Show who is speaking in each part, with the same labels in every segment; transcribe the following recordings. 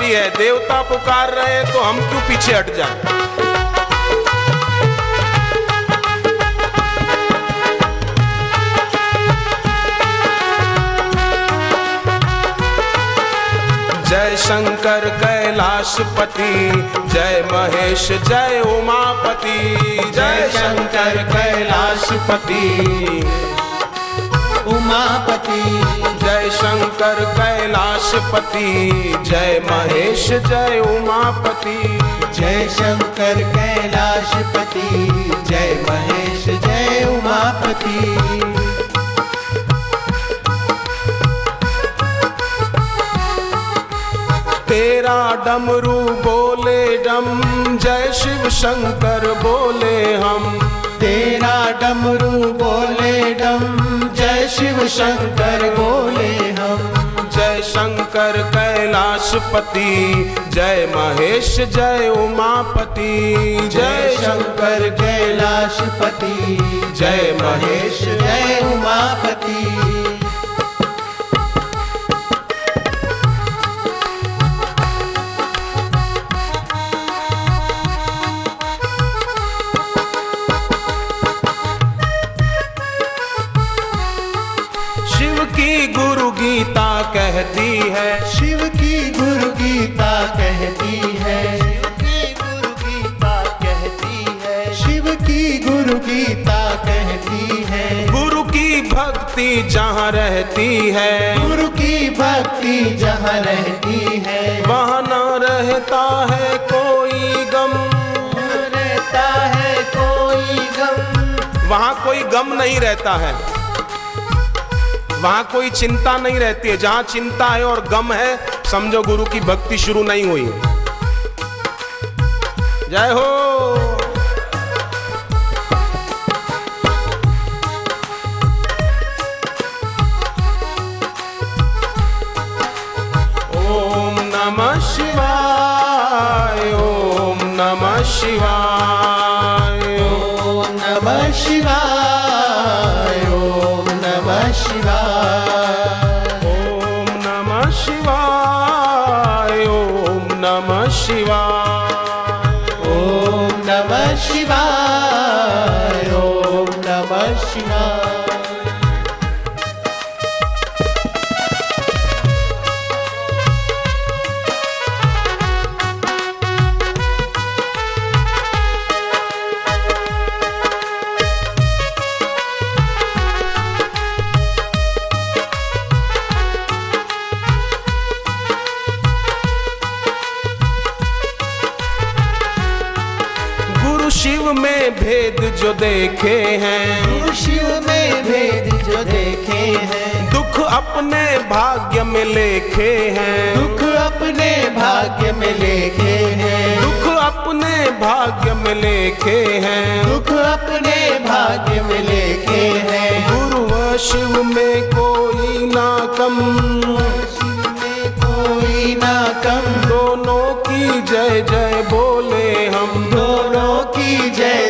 Speaker 1: महाशिवरात्रि है, देवता पुकार रहे हैं तो हम क्यों पीछे हट जाए? जय शंकर कैलाशपति जय महेश, जय उमापति, जय शंकर कैलाशपति
Speaker 2: उमापति
Speaker 1: जय शंकर कैलाशपति जय महेश जय उमापति।
Speaker 2: जय शंकर कैलाशपति जय महेश जय उमापति।
Speaker 1: तेरा डमरू बोले डम जय शिव शंकर बोले हम।
Speaker 2: तेरा डमरू बोले डम शिव शंकर बोले हम।
Speaker 1: जय शंकर कैलाशपति, जय महेश, जय उमापति।
Speaker 2: जय शंकर कैलाशपति, जय महेश, जय उमापति।
Speaker 1: कहती है।
Speaker 2: शिव की गुरु गीता कहती है। शिव की गुरु गीता कहती है। गुरु
Speaker 1: की भक्ति जहाँ रहती है।
Speaker 2: गुरु की भक्ति जहाँ रहती है।
Speaker 1: वहाँ न रहता है कोई गम।
Speaker 2: रहता है कोई गम।
Speaker 1: वहाँ कोई गम नहीं रहता है। वहाँ कोई चिंता नहीं रहती है। जहाँ चिंता है और गम है, समझो गुरु की भक्ति शुरू नहीं हुई। जय हो। ओम नमः शिवाय, ओम नमः शिवाय।
Speaker 2: ओम नमः शिवाय।
Speaker 1: Krishna जो देखे हैं।
Speaker 2: शिव में भेद जो देखे हैं।
Speaker 1: दुख अपने भाग्य में लेखे हैं।
Speaker 2: दुख अपने भाग्य में लेखे हैं।
Speaker 1: दुख अपने भाग्य में लेखे हैं।
Speaker 2: दुख अपने भाग्य में लेखे हैं।
Speaker 1: गुरु व शिव में कोई ना कम।
Speaker 2: शिव में कोई ना कम।
Speaker 1: दोनों की जय जय बोले हम।
Speaker 2: दोनों की जय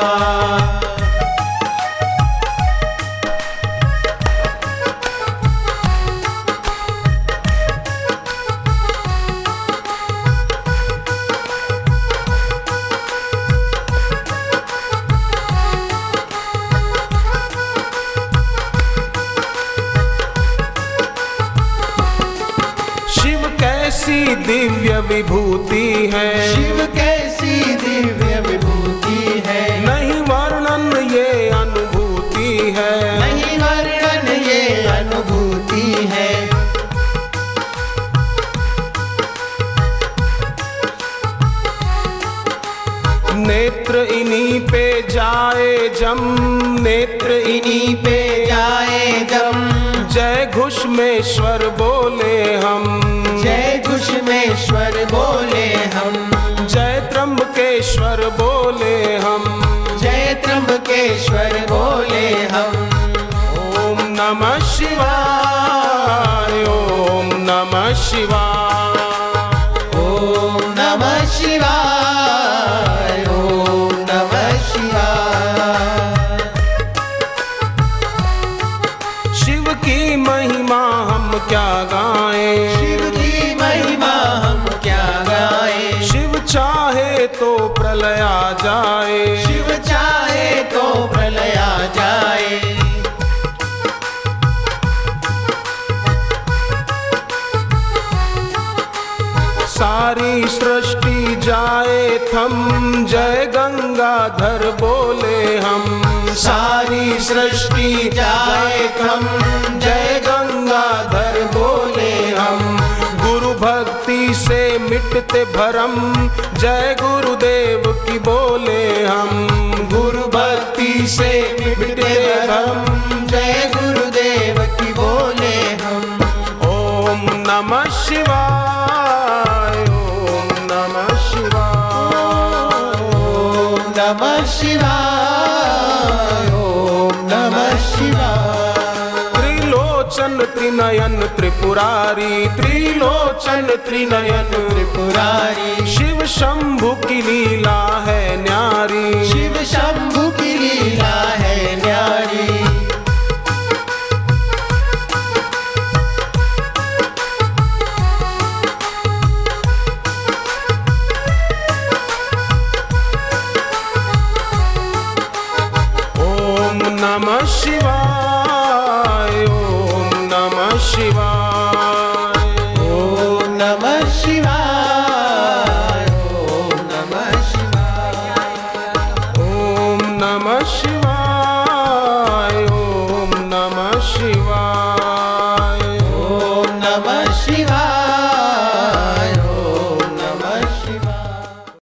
Speaker 1: कैसी दिव्य विभूति है?
Speaker 2: शिव कैसी दिव्य विभूति है?
Speaker 1: नहीं वर्णन ये अनुभूति है।
Speaker 2: नहीं वर्णन ये अनुभूति है।
Speaker 1: नेत्र इन्हीं पे जाए जम। नेत्र
Speaker 2: इन्हीं पे जाए जम।
Speaker 1: जय घुष्मेश्वर बोले हम।
Speaker 2: घुष्मेश्वर बोले हम।
Speaker 1: जय त्रंबकेश्वर बोले हम।
Speaker 2: जय त्रंबकेश्वर बोले हम।
Speaker 1: ओम नमः शिवाय ओम नमः शिवाय। सारी सृष्टि जाए थम। जय गंगाधर बोले हम। सारी सृष्टि जाए थम। जय गंगाधर बोले हम। गुरु भक्ति से मिटते भरम। जय गुरुदेव की बोले हम। गुरु भक्ति से मिटते भरम।
Speaker 2: जय गुरुदेव की बोले हम।
Speaker 1: ओम नमः शिवाय। नमः शिवाय
Speaker 2: ओम नमः शिवाय।
Speaker 1: त्रिलोचन त्रिनयन त्रिपुरारी त्रिलोचन त्रिनयन।
Speaker 2: त्रिपुरारी।
Speaker 1: शिव शंभु की लीला
Speaker 2: नमः शिवाय